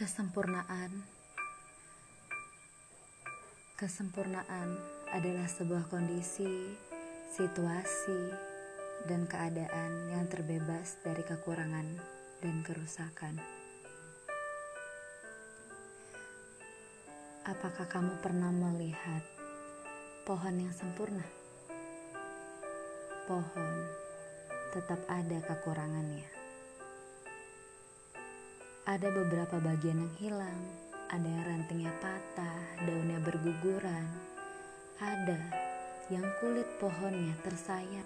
Kesempurnaan Kesempurnaan adalah sebuah kondisi, situasi, dan keadaan yang terbebas dari kekurangan dan kerusakan. Apakah kamu pernah melihat pohon yang sempurna? Pohon tetap ada kekurangannya. Ada beberapa bagian yang hilang, ada yang rantingnya patah, daunnya berguguran, ada yang kulit pohonnya tersayat.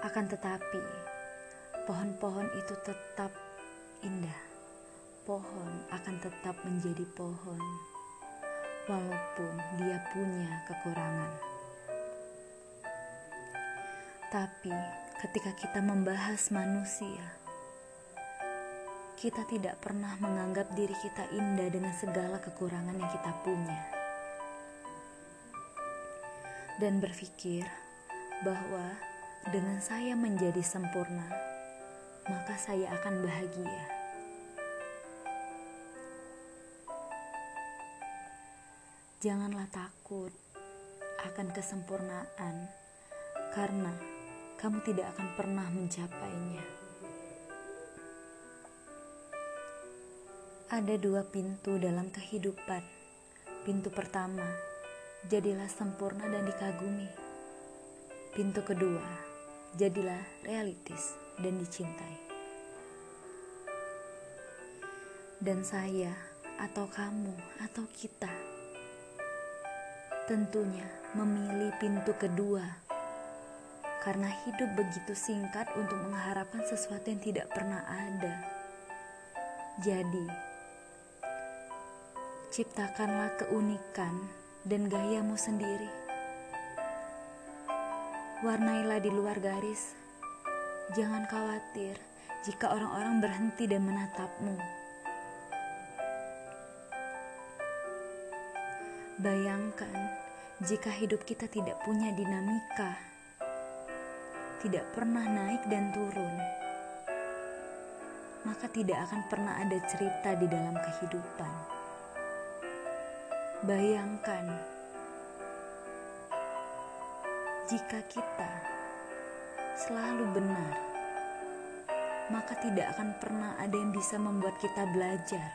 Akan tetapi, pohon-pohon itu tetap indah. Pohon akan tetap menjadi pohon, walaupun dia punya kekurangan. Tapi, ketika kita membahas manusia, kita tidak pernah menganggap diri kita indah dengan segala kekurangan yang kita punya, dan berpikir bahwa dengan saya menjadi sempurna, maka saya akan bahagia. Janganlah takut akan kesempurnaan, karena kamu tidak akan pernah mencapainya. Ada dua pintu dalam kehidupan. Pintu pertama, jadilah sempurna dan dikagumi. Pintu kedua, jadilah realistis dan dicintai. Dan saya, atau kamu, atau kita, tentunya memilih pintu kedua karena hidup begitu singkat untuk mengharapkan sesuatu yang tidak pernah ada. Jadi, Ciptakanlah keunikan dan gayamu sendiri. Warnailah di luar garis. Jangan khawatir jika orang-orang berhenti dan menatapmu. Bayangkan jika hidup kita tidak punya dinamika, tidak pernah naik dan turun, maka tidak akan pernah ada cerita di dalam kehidupan. Bayangkan jika kita selalu benar, maka tidak akan pernah ada yang bisa membuat kita belajar.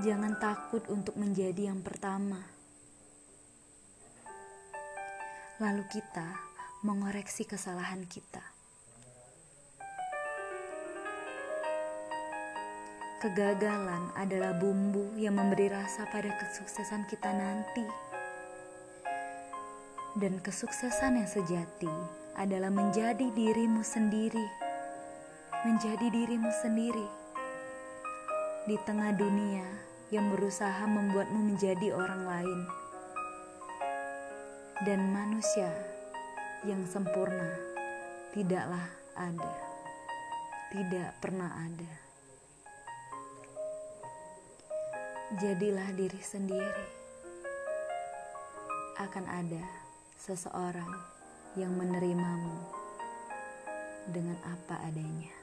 Jangan takut untuk menjadi yang pertama. Lalu kita mengoreksi kesalahan kita. Kegagalan adalah bumbu yang memberi rasa pada kesuksesan kita nanti. Dan kesuksesan yang sejati adalah menjadi dirimu sendiri. Menjadi dirimu sendiri. Di tengah dunia yang berusaha membuatmu menjadi orang lain. Dan manusia yang sempurna tidaklah ada. Tidak pernah ada. Jadilah diri sendiri. Akan ada seseorang yang menerimamu dengan apa adanya.